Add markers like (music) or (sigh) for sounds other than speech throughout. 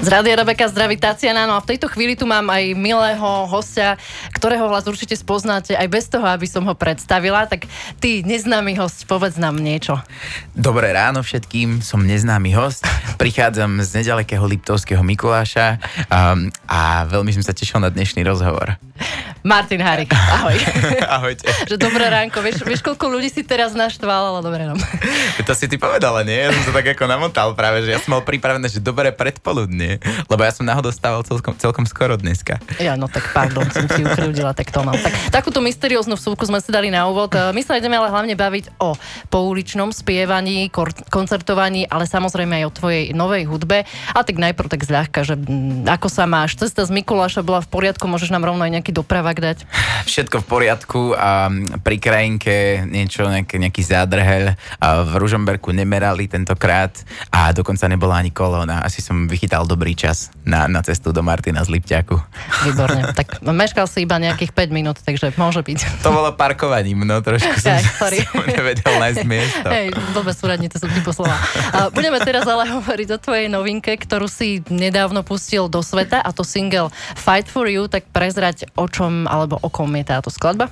Z Rádia Rebeka zdraví Tatiana, no a v tejto chvíli tu mám aj milého hostia, ktorého hlas určite spoznáte aj bez toho, aby som ho predstavila. Tak ty, neznámy host, povedz nám niečo. Dobré ráno všetkým, som neznámy host. Prichádzam z nedalekého Liptovského Mikuláša um, a veľmi som sa tešil na dnešný rozhovor. Martin Harik, ahoj. (laughs) Ahojte. že dobré ránko, vieš, vieš, koľko ľudí si teraz naštval, ale dobré ráno. To si ty povedala, nie? Ja som to tak ako namotal práve, že ja som mal pripravené, že dobré lebo ja som náhodou stával celkom, celkom skoro dneska. Ja, no tak pardon, som ti ukryvdila, tak to mám. Tak, takúto mysterióznu vsúvku sme si dali na úvod. E, My sa ideme ale hlavne baviť o pouličnom spievaní, kor- koncertovaní, ale samozrejme aj o tvojej novej hudbe. A tak najprv tak zľahka, že mm, ako sa máš? Cesta z Mikuláša bola v poriadku, môžeš nám rovno aj nejaký dopravak dať? Všetko v poriadku a pri krajinke niečo, nejaký, nejaký zádrhel. A v Ružomberku nemerali tentokrát a dokonca nebola ani kolóna. Asi som vychytal dobrý čas na, na cestu do Martina z Lipťaku. Výborne. (laughs) Tak meškal si iba nejakých 5 minút, takže môže byť. To bolo parkovaním, no trošku som, Aj, sorry. som (laughs) nevedel nájsť miesto. Hej, dobre súradnice som ti poslala. A budeme teraz ale hovoriť o tvojej novinke, ktorú si nedávno pustil do sveta a to single Fight for You, tak prezrať o čom alebo o kom je táto skladba?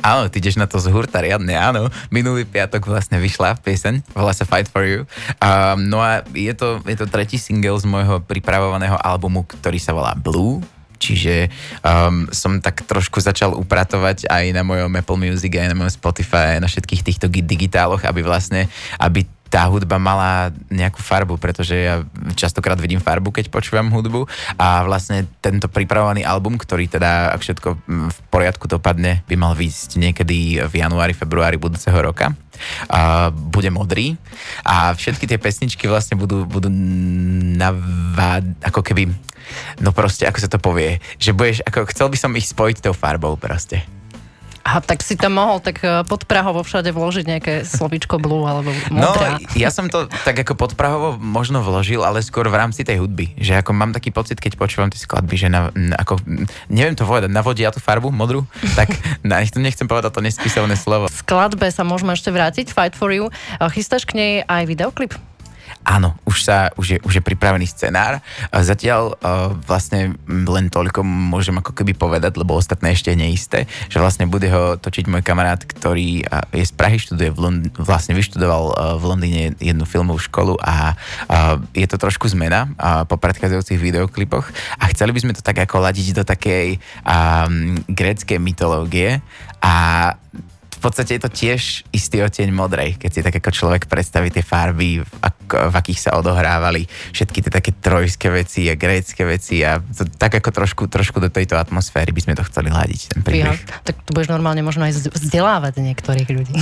Áno, ty ideš na to z hurta riadne, áno. Minulý piatok vlastne vyšla pieseň, volá sa Fight for You. Um, no a je to, je to tretí single z môjho pripravovaného albumu, ktorý sa volá Blue. Čiže um, som tak trošku začal upratovať aj na mojom Apple Music, aj na mojom Spotify, aj na všetkých týchto gi- digitáloch, aby vlastne, aby tá hudba mala nejakú farbu, pretože ja častokrát vidím farbu, keď počúvam hudbu a vlastne tento pripravovaný album, ktorý teda, ak všetko mm, v poriadku dopadne, by mal výjsť niekedy v januári, februári budúceho roka. A bude modrý a všetky tie pesničky vlastne budú, budú navád, ako keby, no proste, ako sa to povie, že budeš, ako chcel by som ich spojiť tou farbou proste. A tak si tam mohol tak eh, pod Prahovo všade vložiť nejaké slovíčko blue alebo No, modrá. ja som to tak ako podprahovo možno vložil, ale skôr v rámci tej hudby. Že ako mám taký pocit, keď počúvam tie skladby, že na, ako, neviem to povedať, navodia tú farbu modrú, (laughs) tak na, nechcem povedať to nespísovné slovo. skladbe sa môžeme ešte vrátiť, Fight for You. A Chystáš k nej aj videoklip? Áno, už, sa, už, je, už je pripravený scenár. Zatiaľ uh, vlastne len toľko môžem ako keby povedať, lebo ostatné ešte neisté, že vlastne bude ho točiť môj kamarát, ktorý je z Prahy, študuje v Lond- vlastne vyštudoval uh, v Londýne jednu filmovú školu a uh, je to trošku zmena uh, po predchádzajúcich videoklipoch a chceli by sme to tak ako ladiť do takej um, gréckej mytológie a v podstate je to tiež istý oteň modrej, keď si tak ako človek predstaví tie farby, v, ak, v akých sa odohrávali všetky tie také trojské veci a grécké veci a to, tak ako trošku, trošku do tejto atmosféry by sme to chceli hľadiť, ten príbeh. tak tu budeš normálne možno aj vzd- vzdelávať niektorých ľudí.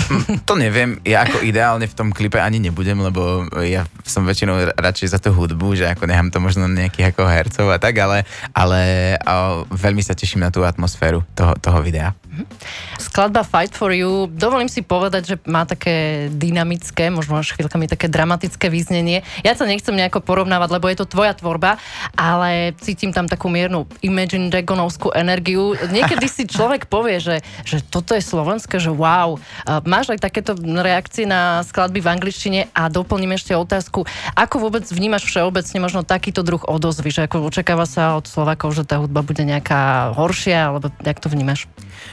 To neviem, ja ako ideálne v tom klipe ani nebudem, lebo ja som väčšinou radšej za tú hudbu, že ako nechám to možno nejakých ako hercov a tak, ale, ale a, veľmi sa teším na tú atmosféru toho, toho videa. Skladba Fight for You, dovolím si povedať, že má také dynamické, možno až chvíľkami také dramatické význenie. Ja sa nechcem nejako porovnávať, lebo je to tvoja tvorba, ale cítim tam takú miernu Imagine Dragonovskú energiu. Niekedy si človek povie, že, že toto je slovenské, že wow. Máš aj takéto reakcie na skladby v angličtine a doplním ešte otázku, ako vôbec vnímaš všeobecne možno takýto druh odozvy, že ako očakáva sa od Slovakov, že tá hudba bude nejaká horšia, alebo jak to vnímaš?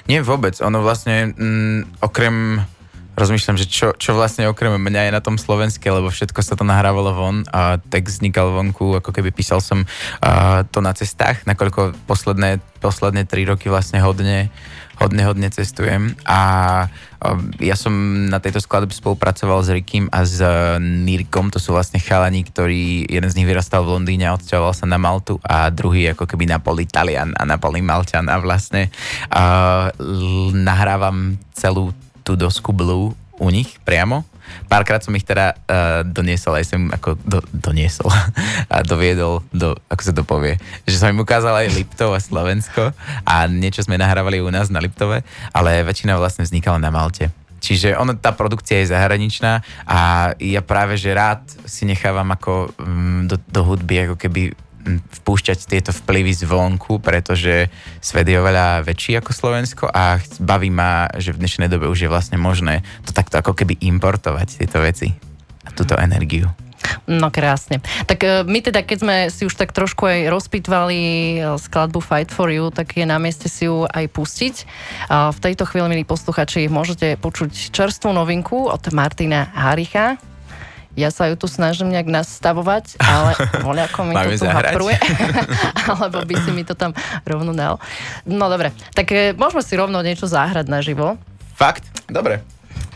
Nie vôbec, ono vlastne mm, okrem rozmýšľam, že čo, čo vlastne okrem mňa je na tom slovenské, lebo všetko sa to nahrávalo von a text vznikal vonku, ako keby písal som uh, to na cestách, nakoľko posledné, posledné tri roky vlastne hodne, hodne, hodne cestujem. A uh, ja som na tejto skladbe spolupracoval s Rikým a s uh, Nirkom, to sú vlastne chalani, ktorí, jeden z nich vyrastal v Londýne a odsťahoval sa na Maltu a druhý ako keby Napoli Talian a Napoli Malťan a vlastne uh, l- nahrávam celú tú dosku Blue u nich priamo. Párkrát som ich teda uh, doniesol, aj im ako do, doniesol (laughs) a doviedol do, ako sa to povie, že som im ukázal aj Liptov a Slovensko a niečo sme nahrávali u nás na Liptove, ale väčšina vlastne vznikala na Malte. Čiže ono, tá produkcia je zahraničná a ja práve, že rád si nechávam ako mm, do, do hudby ako keby vpúšťať tieto vplyvy zvonku, pretože svet je oveľa väčší ako Slovensko a baví ma, že v dnešnej dobe už je vlastne možné to takto ako keby importovať tieto veci a túto energiu. No krásne. Tak e, my teda, keď sme si už tak trošku aj rozpitvali e, skladbu Fight for You, tak je na mieste si ju aj pustiť. V tejto chvíli, milí posluchači, môžete počuť čerstvú novinku od Martina Haricha. Ja sa ju tu snažím nejak nastavovať, ale (laughs) voľako mi to tu hapruje. (laughs) Alebo by si mi to tam rovno dal. No dobre, tak e, môžeme si rovno niečo zahrať naživo. Fakt? Dobre.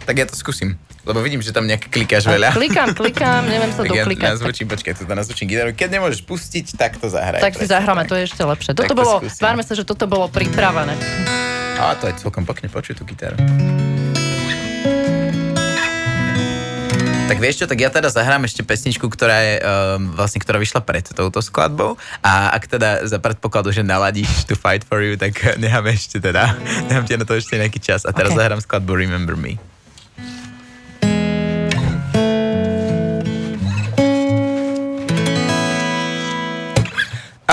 Tak ja to skúsim. Lebo vidím, že tam nejak klikáš veľa. Klikám, klikám, neviem sa (laughs) tak ja doklikať. tak- nazvučím, počkaj, tu nazvučím gitaru. Keď nemôžeš pustiť, tak to zahraj. Tak si presne zahráme, tak. to je ešte lepšie. Tak Toto to bolo, skúsim. tvárme sa, že toto bolo pripravené. A to je celkom pekne počuť tú gitaru. Tak vieš čo, tak ja teda zahrám ešte pesničku, ktorá je um, vlastne, ktorá vyšla pred touto skladbou a ak teda za predpokladu, že naladíš tu Fight for You, tak necháme ešte teda, nechám ti na to ešte nejaký čas a teraz Ok. zahrám skladbu Remember Me.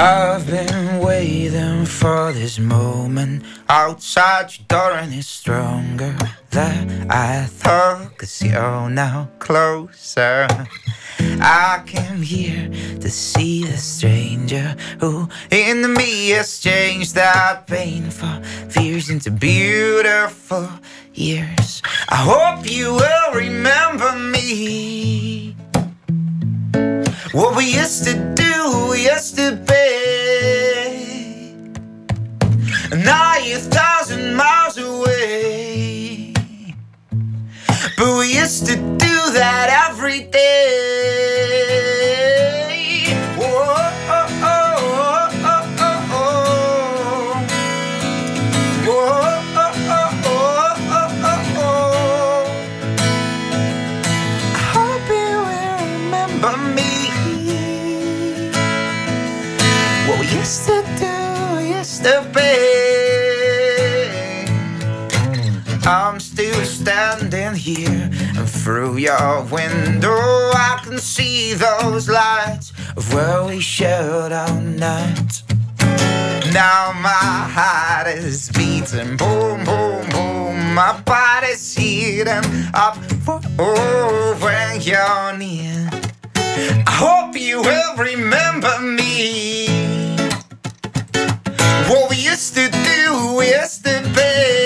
I've been waiting for this moment outside your door and it's stronger than I thought. Cause you're now closer. I came here to see the stranger who in the me has changed that painful fears into beautiful years. I hope you will remember me. What we used to do yesterday. Now you're a thousand miles away. But we used to do that every day. Standing here, and through your window, I can see those lights of where we shared our night. Now my heart is beating, boom, boom, boom. My body's heating up for oh, when you're near. I hope you will remember me. What we used to do yesterday.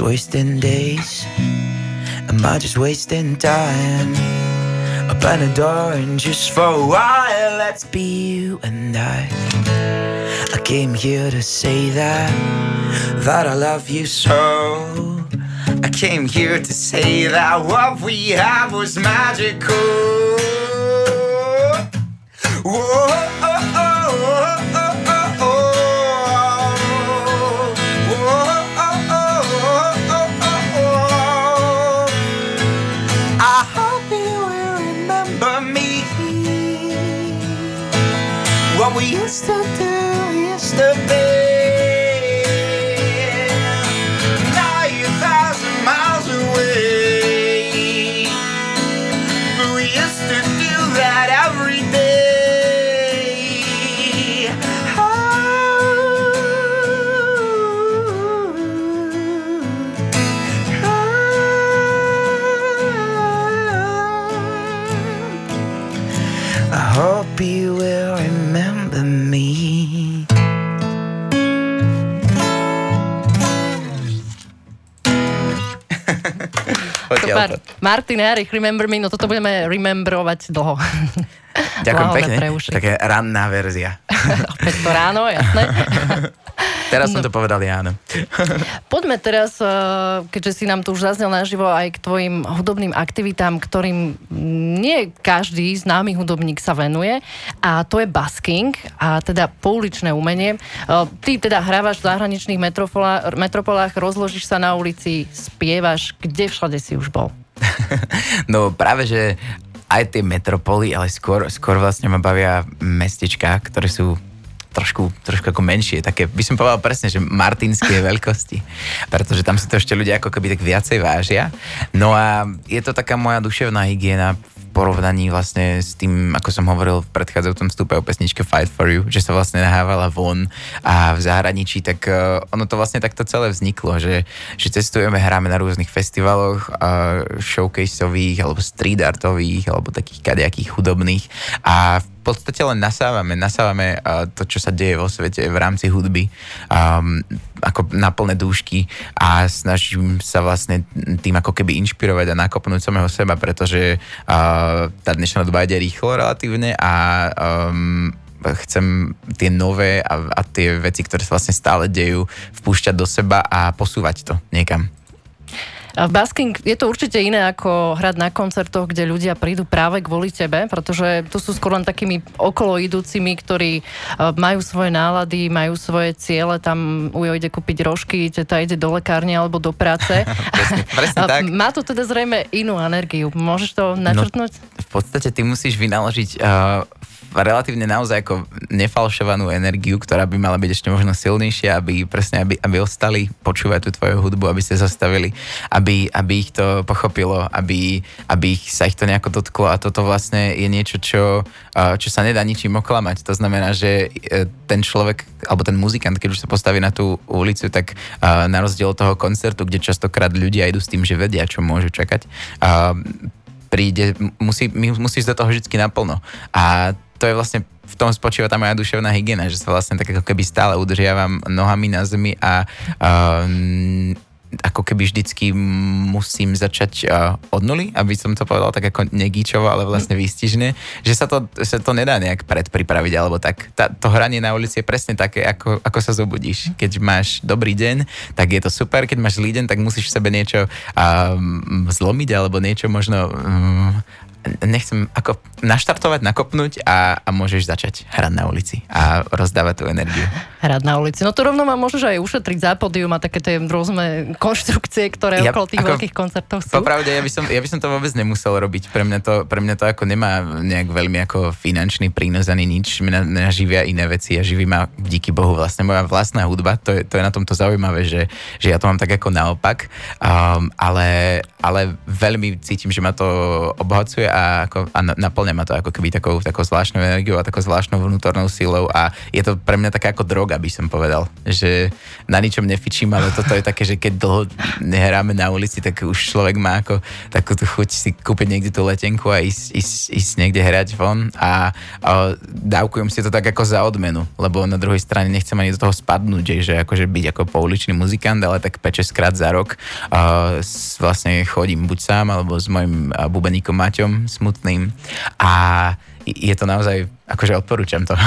Wasting days? Am I just wasting time? Open the door and just for a while, let's be you and I. I came here to say that, that I love you so. I came here to say that what we had was magical. Whoa, yesterday, yesterday. Martin Erich, Remember Me, no toto budeme remembrovať dlho. (laughs) Ďakujem pekne. Taká ranná verzia. (laughs) Opäť to ráno, jasné. (laughs) Teraz som to povedal ja, áno. Poďme teraz, eh, keďže si nám tu už zaznel naživo aj k tvojim hudobným aktivitám, ktorým nie každý známy hudobník sa venuje a to je basking a teda pouličné umenie. Eh, Ty teda hrávaš v zahraničných metropolách, metropolách, rozložíš sa na ulici, spievaš, kde všade si už bol? No práve, že aj tie metropoly, ale skôr, skôr vlastne ma bavia mestečka, ktoré sú trošku, trošku ako menšie, také, by som povedal presne, že martinské (laughs) veľkosti, pretože tam si to ešte ľudia ako keby tak viacej vážia. No a je to taká moja duševná hygiena porovnaní vlastne s tým, ako som hovoril v predchádzajúcom vstupe o pesničke Fight for You, že sa vlastne nahávala von a v zahraničí, tak uh, ono to vlastne takto celé vzniklo, že, že cestujeme, hráme na rôznych festivaloch, uh, showcaseových, alebo street artových, alebo takých kadejakých hudobných a v podstate len nasávame, nasávame uh, to, čo sa deje vo svete v rámci hudby um, ako na plné dúšky a snažím sa vlastne tým ako keby inšpirovať a nakopnúť samého seba, pretože uh, tá dnešná doba ide rýchlo relatívne a um, chcem tie nové a, a tie veci, ktoré sa vlastne stále dejú, vpúšťať do seba a posúvať to niekam. Basking je to určite iné ako hrať na koncertoch, kde ľudia prídu práve kvôli tebe, pretože tu sú skôr len takými okolo idúcimi, ktorí e, majú svoje nálady, majú svoje ciele, tam ujo ide kúpiť rožky, teta ide do lekárne alebo do práce. (laughs) presne, presne tak. Má to teda zrejme inú energiu. Môžeš to načrtnúť? No, v podstate ty musíš vynaložiť uh, relatívne naozaj ako nefalšovanú energiu, ktorá by mala byť ešte možno silnejšia, aby presne, aby, aby ostali počúvať tú tvoju hudbu, aby ste zastavili, aby, aby ich to pochopilo, aby, aby ich, sa ich to nejako dotklo a toto vlastne je niečo, čo, čo sa nedá ničím oklamať. To znamená, že e, ten človek alebo ten muzikant, keď už sa postaví na tú ulicu, tak na rozdiel od toho koncertu, kde častokrát ľudia idú s tým, že vedia, čo môžu čakať, príde, musí, musíš do toho vždy naplno. A to je vlastne v tom spočíva tá moja duševná hygiena, že sa vlastne tak ako keby stále udržiavam nohami na zemi a uh, ako keby vždycky musím začať uh, od nuly, aby som to povedal tak ako negíčovo, ale vlastne výstižne, že sa to, sa to nedá nejak predpripraviť alebo tak. Tá, to hranie na ulici je presne také, ako, ako sa zobudíš. Keď máš dobrý deň, tak je to super, keď máš zlý deň, tak musíš v sebe niečo um, zlomiť alebo niečo možno um, nechcem ako naštartovať, nakopnúť a, a môžeš začať hrať na ulici a rozdávať tú energiu. Hrať na ulici. No to rovno ma môžeš aj ušetriť za pódium a také tie rôzne konštrukcie, ktoré ja, okolo tých ako, veľkých koncertov sú. Popravde, ja by, som, ja by som to vôbec nemusel robiť. Pre mňa to, pre mňa to ako nemá nejak veľmi ako finančný prínos ani nič. Mňa, mňa živia iné veci a živí ma díky Bohu vlastne moja vlastná hudba. To je, to je na tomto zaujímavé, že, že ja to mám tak ako naopak. Um, ale, ale veľmi cítim, že ma to obohacuje a, ako, a naplňa ma to ako keby takou, takou zvláštnou energiou a takou zvláštnou vnútornou silou a je to pre mňa taká ako droga, by som povedal. Že na ničom nefičím, ale toto je také, že keď dlho nehráme na ulici, tak už človek má ako takú tú chuť si kúpiť niekde tú letenku a ísť, ísť, ísť niekde hrať von a, a dávkujem si to tak ako za odmenu, lebo na druhej strane nechcem ani do toho spadnúť, že akože byť ako pouličný muzikant, ale tak 5 krát za rok uh, vlastne chodím buď sám alebo s mojim bubeníkom Maťom smutným. A je to naozaj akože odporúčam to. (laughs)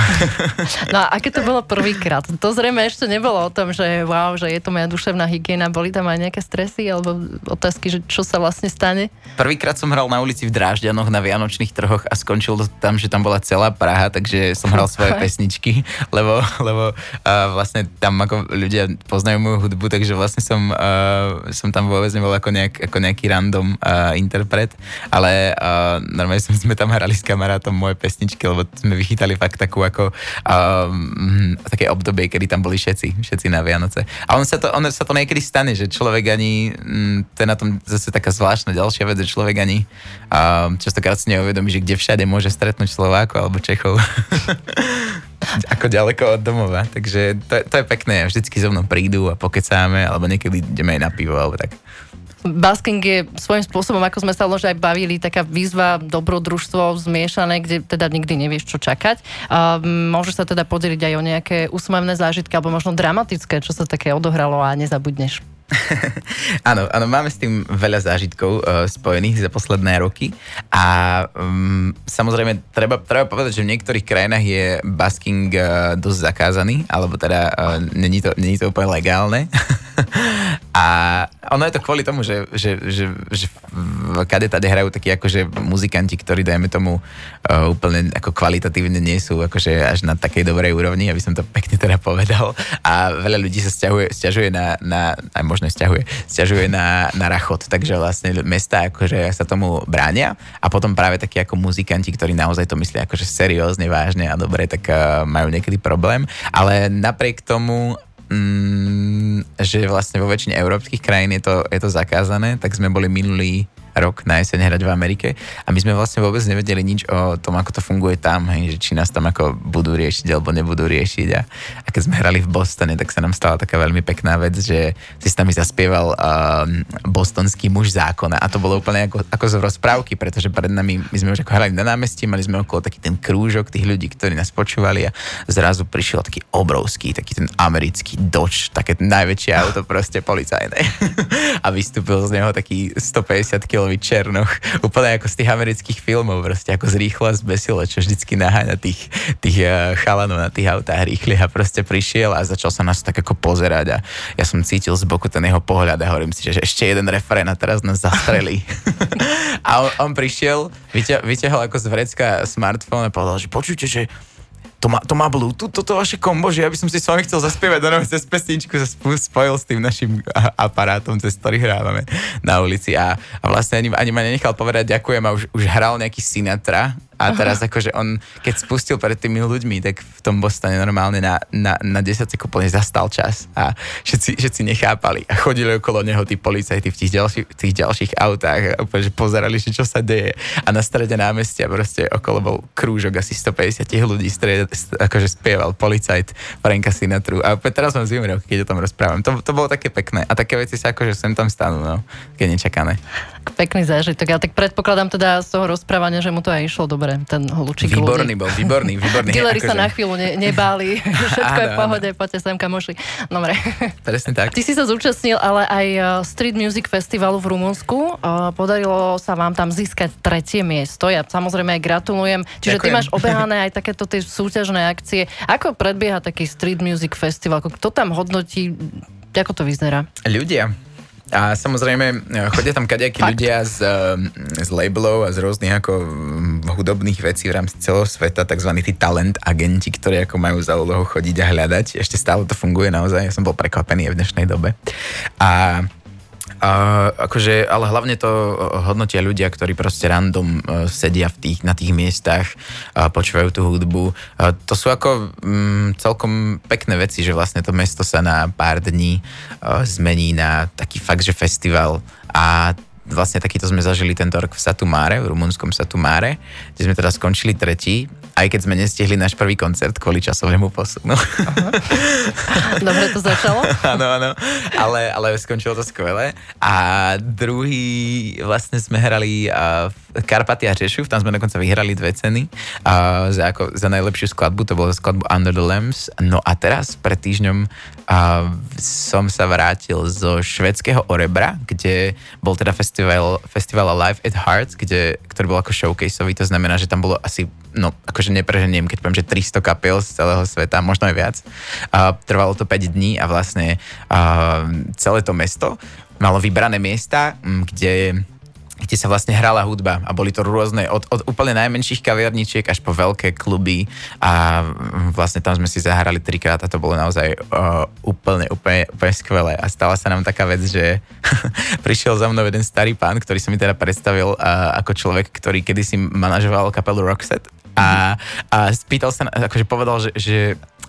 No a aké to bolo prvýkrát? To zrejme ešte nebolo o tom, že wow, že je to moja duševná hygiena. Boli tam aj nejaké stresy alebo otázky, že čo sa vlastne stane? Prvýkrát som hral na ulici v Drážďanoch na Vianočných trhoch a skončil to tam, že tam bola celá Praha, takže som hral svoje pesničky, (laughs) lebo, lebo uh, vlastne tam ako ľudia poznajú moju hudbu, takže vlastne som, uh, som tam vôbec nebol ako, nejak, ako nejaký random uh, interpret, ale uh, normálne sme tam hrali s kamarátom moje pesničky, lebo sme sme (laughs) vychytali fakt takú ako um, také obdobie, kedy tam boli všetci, všetci na Vianoce. A on sa to, on sa to niekedy stane, že človek ani, um, to je na tom zase taká zvláštna ďalšia vec, že človek ani um, častokrát si neuvedomí, že kde všade môže stretnúť Slovákov alebo Čechov. (laughs) ako ďaleko od domova. Takže to, to je pekné. Vždycky so mnou prídu a pokecáme, alebo niekedy ideme aj na pivo, alebo tak. Basking je svojím spôsobom, ako sme sa už aj bavili, taká výzva, dobrodružstvo zmiešané, kde teda nikdy nevieš, čo čakať. A môžeš sa teda podeliť aj o nejaké úsmevné zážitky, alebo možno dramatické, čo sa také odohralo a nezabudneš. (laughs) áno, áno, máme s tým veľa zážitkov uh, spojených za posledné roky a um, samozrejme treba, treba povedať, že v niektorých krajinách je basking uh, dosť zakázaný, alebo teda uh, není, to, není to úplne legálne. (laughs) a ono je to kvôli tomu, že, že, že, že v kade tade hrajú takí akože muzikanti, ktorí dajme tomu uh, úplne ako kvalitatívne nie sú akože až na takej dobrej úrovni, aby som to pekne teda povedal. A veľa ľudí sa stiažuje, stiažuje na, na aj možno stiažuje, stiažuje na, na rachot, takže vlastne mesta akože sa tomu bránia a potom práve takí ako muzikanti, ktorí naozaj to myslia akože seriózne, vážne a dobre, tak uh, majú niekedy problém. Ale napriek tomu mm, že vlastne vo väčšine európskych krajín je to, je to zakázané, tak sme boli minulý rok na jeseň hrať v Amerike. A my sme vlastne vôbec nevedeli nič o tom, ako to funguje tam, hej, že či nás tam ako budú riešiť alebo nebudú riešiť. A, a keď sme hrali v Bostone, tak sa nám stala taká veľmi pekná vec, že si s nami zaspieval uh, bostonský muž zákona. A to bolo úplne ako, ako z rozprávky, pretože pred nami, my sme už ako hrali na námestí, mali sme okolo taký ten krúžok tých ľudí, ktorí nás počúvali a zrazu prišiel taký obrovský, taký ten americký Dodge, také najväčšie auto (laughs) proste policajné. (laughs) A vystúpil z neho taký 150 kg Michelovi Černoch, (laughs) úplne ako z tých amerických filmov, proste ako z rýchla zbesilo, čo vždycky naháňa tých, tých uh, chalanov na tých autách rýchli a proste prišiel a začal sa nás tak ako pozerať a ja som cítil z boku ten jeho pohľad a hovorím si, že ešte jeden referén a teraz nás zastrelí. (laughs) a on, on prišiel, vyťahol ako z vrecka smartfón a povedal, že počujte, že to má, to má Bluetooth, toto vaše kombo, že ja by som si s vami chcel zaspievať, no cez pesničku sa spojil s tým našim aparátom, cez ktorý hrávame na ulici. A, a vlastne ani, ani ma nenechal povedať ďakujem a už, už hral nejaký Sinatra a teraz akože on, keď spustil pred tými ľuďmi, tak v tom Bostone normálne na, na, na 10 sekúnd plne zastal čas a všetci, všetci nechápali. A chodili okolo neho tí policajti v tých, ďalší, tých ďalších autách a úplne, že pozerali, že čo sa deje. A na strede námestia proste okolo bol krúžok asi 150 ľudí, strede, akože spieval policajt Franka Sinatru. A teraz mám zimrel, keď o tom rozprávam. To, to bolo také pekné. A také veci sa akože sem tam stanú, no, keď nečakané. Pekný zážitok, ale tak predpokladám teda z toho rozprávania, že mu to aj išlo dobre, ten hlučík Výborný ľudí. bol, výborný, výborný. (laughs) Dealery sa akože- na chvíľu ne, nebáli, (laughs) všetko áno, je v pohode, áno. poďte sem kamoši. Dobre. Presne tak. Ty si sa zúčastnil ale aj e, Street Music Festivalu v Rumunsku. E, podarilo sa vám tam získať tretie miesto. Ja samozrejme aj gratulujem. Čiže Ďakujem. ty máš obehané aj takéto tie súťažné akcie. Ako predbieha taký Street Music Festival? Kto tam hodnotí? Ako to vyzerá? Ľudia. A samozrejme, e, chodia tam kadejakí ľudia z, z labelov a z rôznych ako hudobných vecí v rámci celého sveta, tzv. tí talent agenti, ktorí ako majú za úlohu chodiť a hľadať. Ešte stále to funguje naozaj, ja som bol prekvapený v dnešnej dobe. A a akože, ale hlavne to hodnotia ľudia, ktorí proste random uh, sedia v tých, na tých miestach a počúvajú tú hudbu. Uh, to sú ako um, celkom pekné veci, že vlastne to mesto sa na pár dní uh, zmení na taký fakt, že festival a vlastne takýto sme zažili tento rok v Satumáre, v rumunskom Satumáre, kde sme teda skončili tretí, aj keď sme nestihli náš prvý koncert kvôli časovému posunu. Dobre to začalo. (laughs) Áno, áno, ale, ale skončilo to skvelé. A druhý vlastne sme hrali v Karpatia Řešu, tam sme dokonca vyhrali dve ceny a za, ako, za najlepšiu skladbu, to bolo skladbu Under the Lamps. No a teraz pred týždňom a som sa vrátil zo švedského Orebra, kde bol teda festival, festival Live at Hearts, kde, ktorý bol ako showcaseový, to znamená, že tam bolo asi, no akože nepreženiem, keď poviem, že 300 kapiel z celého sveta, možno aj viac. A trvalo to 5 dní a vlastne a celé to mesto malo vybrané miesta, kde kde sa vlastne hrala hudba a boli to rôzne, od, od úplne najmenších kaviarničiek až po veľké kluby a vlastne tam sme si zahrali trikrát a to bolo naozaj uh, úplne, úplne, úplne skvelé. A stala sa nám taká vec, že (laughs) prišiel za mnou jeden starý pán, ktorý sa mi teda predstavil uh, ako človek, ktorý kedysi manažoval kapelu Roxette. A, a spýtal sa, akože povedal, že, že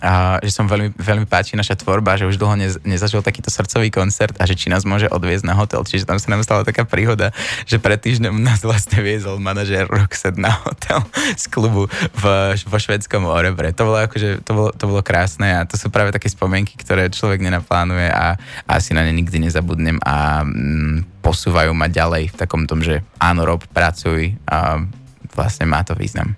a že som veľmi, veľmi páči naša tvorba, že už dlho nez, nezažil takýto srdcový koncert a že či nás môže odviezť na hotel. Čiže tam sa nám stala taká príhoda, že pred týždňom nás vlastne viezol manažér Roxette na hotel z klubu v, vo švedskom Orebre. To bolo, akože, to, bolo, to bolo krásne a to sú práve také spomienky, ktoré človek nenaplánuje a, a asi na ne nikdy nezabudnem a mm, posúvajú ma ďalej v takom tom, že áno, rob, pracuj a vlastne má to význam.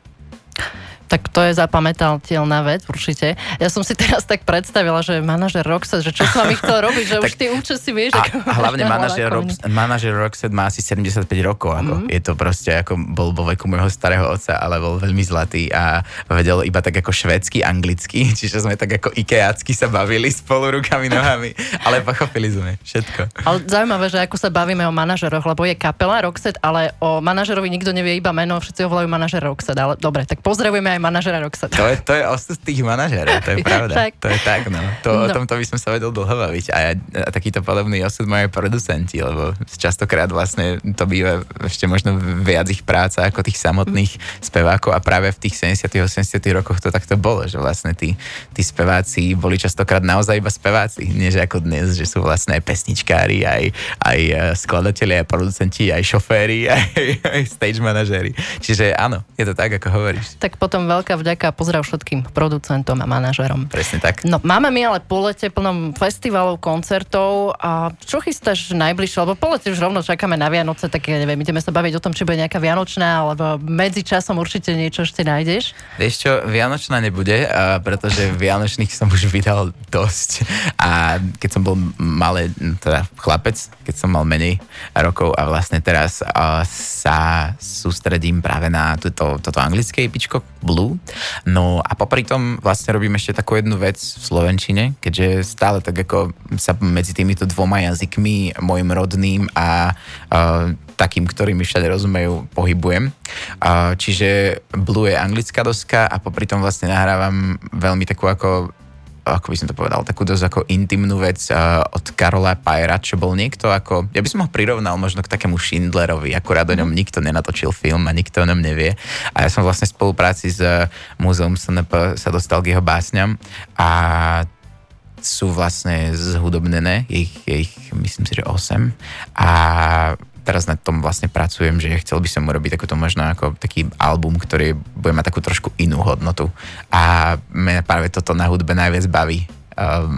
Tak to je zapamätateľná vec, určite. Ja som si teraz tak predstavila, že manažer Roxette, že čo som vám chcel robiť, že (laughs) už ty účesy vieš. A, a hlavne (laughs) manažer, Rob, manažer Roxette má asi 75 rokov. Ako. Mm. Je to proste, ako bol vo veku môjho starého otca, ale bol veľmi zlatý a vedel iba tak ako švédsky, anglicky, (laughs) čiže sme tak ako ikeácky sa bavili spolu rukami, nohami, ale pochopili sme všetko. Ale zaujímavé, že ako sa bavíme o manažeroch, lebo je kapela Roxette, ale o manažerovi nikto nevie iba meno, všetci ho volajú manažer Roxette. Ale dobre, tak pozdravujeme aj manažera Roxette. To je, to je osud tých manažerov, to je (laughs) pravda. tak. To je tak, no. To, no. O tomto by som sa vedel dlho baviť. A, ja, a takýto podobný osud majú producenti, lebo častokrát vlastne to býva ešte možno viac ich práca ako tých samotných spevákov a práve v tých 70 80 rokoch to takto bolo, že vlastne tí, tí speváci boli častokrát naozaj iba speváci, nie že ako dnes, že sú vlastne aj pesničkári, aj, aj e, skladatelia, aj producenti, aj šoféri, (laughs) aj, aj stage manažéri. Čiže áno, je to tak, ako hovoríš. Tak potom veľká vďaka a pozdrav všetkým producentom a manažerom. Presne tak. No, máme my ale po lete plnom festivalov, koncertov a čo chystáš najbližšie? Lebo po lete už rovno čakáme na Vianoce, tak ja neviem, ideme sa baviť o tom, či bude nejaká Vianočná, alebo medzi časom určite niečo ešte nájdeš. Vieš čo, Vianočná nebude, pretože Vianočných som už vydal dosť. A keď som bol malý, teda chlapec, keď som mal menej rokov a vlastne teraz sa sústredím práve na túto, toto anglické pičko Blue. No a popri tom vlastne robím ešte takú jednu vec v Slovenčine, keďže stále tak ako sa medzi týmito dvoma jazykmi, môjim rodným a uh, takým, ktorými všade rozumejú, pohybujem. Uh, čiže Blue je anglická doska a popri tom vlastne nahrávam veľmi takú ako ako by som to povedal, takú dosť ako intimnú vec uh, od Karola Pajera, čo bol niekto ako, ja by som ho prirovnal možno k takému Schindlerovi, akurát o ňom mhm. nikto nenatočil film a nikto o ňom nevie. A ja som vlastne v spolupráci s uh, Múzeum SNP sa dostal k jeho básňam a sú vlastne zhudobnené, ich, ich myslím si, že 8 a teraz na tom vlastne pracujem, že chcel by som urobiť takúto možno ako taký album, ktorý bude mať takú trošku inú hodnotu. A mňa práve toto na hudbe najviac baví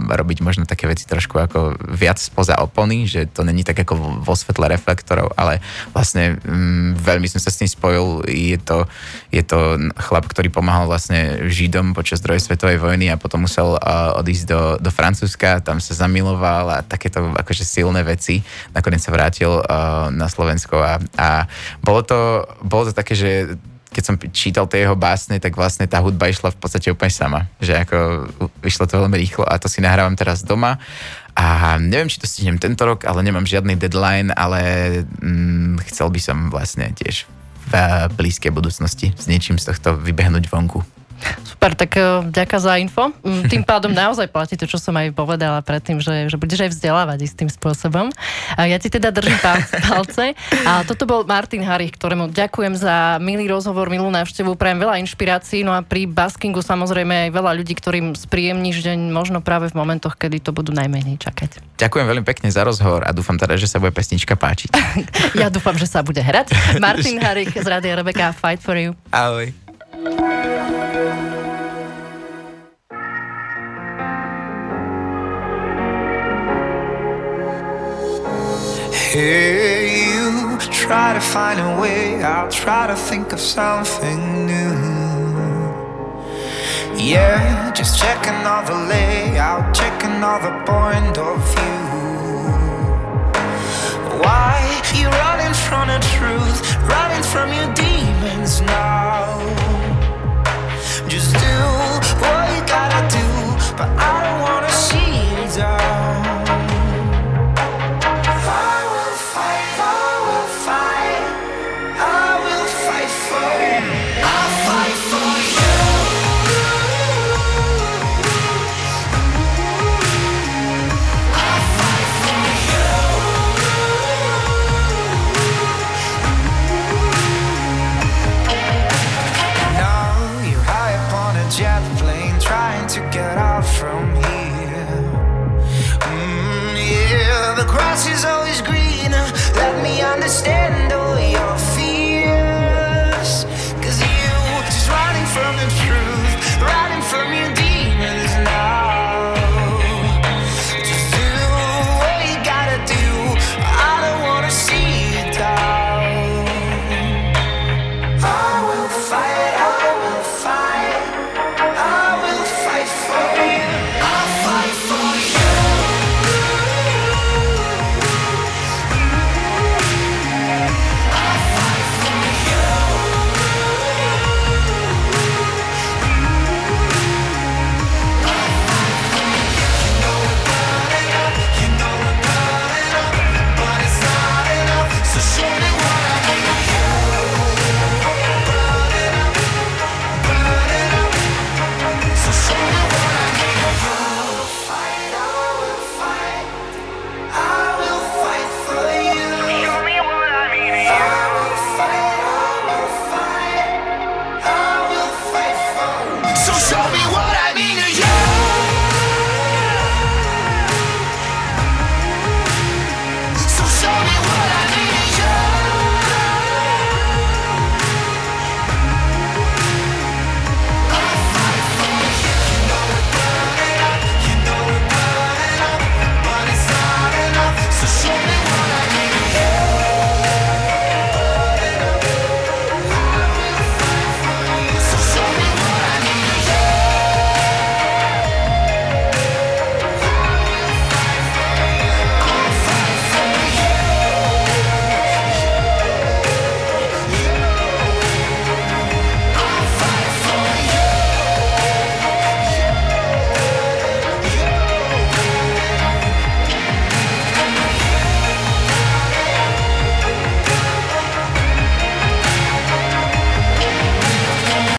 robiť možno také veci trošku ako viac spoza opony, že to není tak ako vo svetle reflektorov, ale vlastne um, veľmi som sa s tým spojil. Je to, je to chlap, ktorý pomáhal vlastne Židom počas druhej svetovej vojny a potom musel uh, odísť do, do Francúzska, tam sa zamiloval a takéto akože silné veci. Nakoniec sa vrátil uh, na Slovensko a, a bolo, to, bolo to také, že keď som čítal tie jeho básne, tak vlastne tá hudba išla v podstate úplne sama. Že ako vyšlo to veľmi rýchlo a to si nahrávam teraz doma. A neviem, či to stihnem tento rok, ale nemám žiadny deadline, ale mm, chcel by som vlastne tiež v blízkej budúcnosti s niečím z tohto vybehnúť vonku. Super, tak uh, ďaká za info. Mm, tým pádom naozaj platí to, čo som aj povedala predtým, že, že budeš aj vzdelávať istým spôsobom. Ja ti teda držím (laughs) palce. A toto bol Martin Harich, ktorému ďakujem za milý rozhovor, milú návštevu, prajem veľa inšpirácií, no a pri baskingu samozrejme aj veľa ľudí, ktorým spríjemníš deň možno práve v momentoch, kedy to budú najmenej čakať. Ďakujem veľmi pekne za rozhovor a dúfam teda, že sa bude pesnička páčiť. (laughs) ja dúfam, že sa bude hrať. (laughs) Martin Harich z Rádia Rebeka, Fight for you. Ahoj. Hey, you try to find a way I'll try to think of something new. Yeah, just checking all the layout, checking all the point of view. Why you running from the truth, running from your demons now? Just do what you gotta do, but I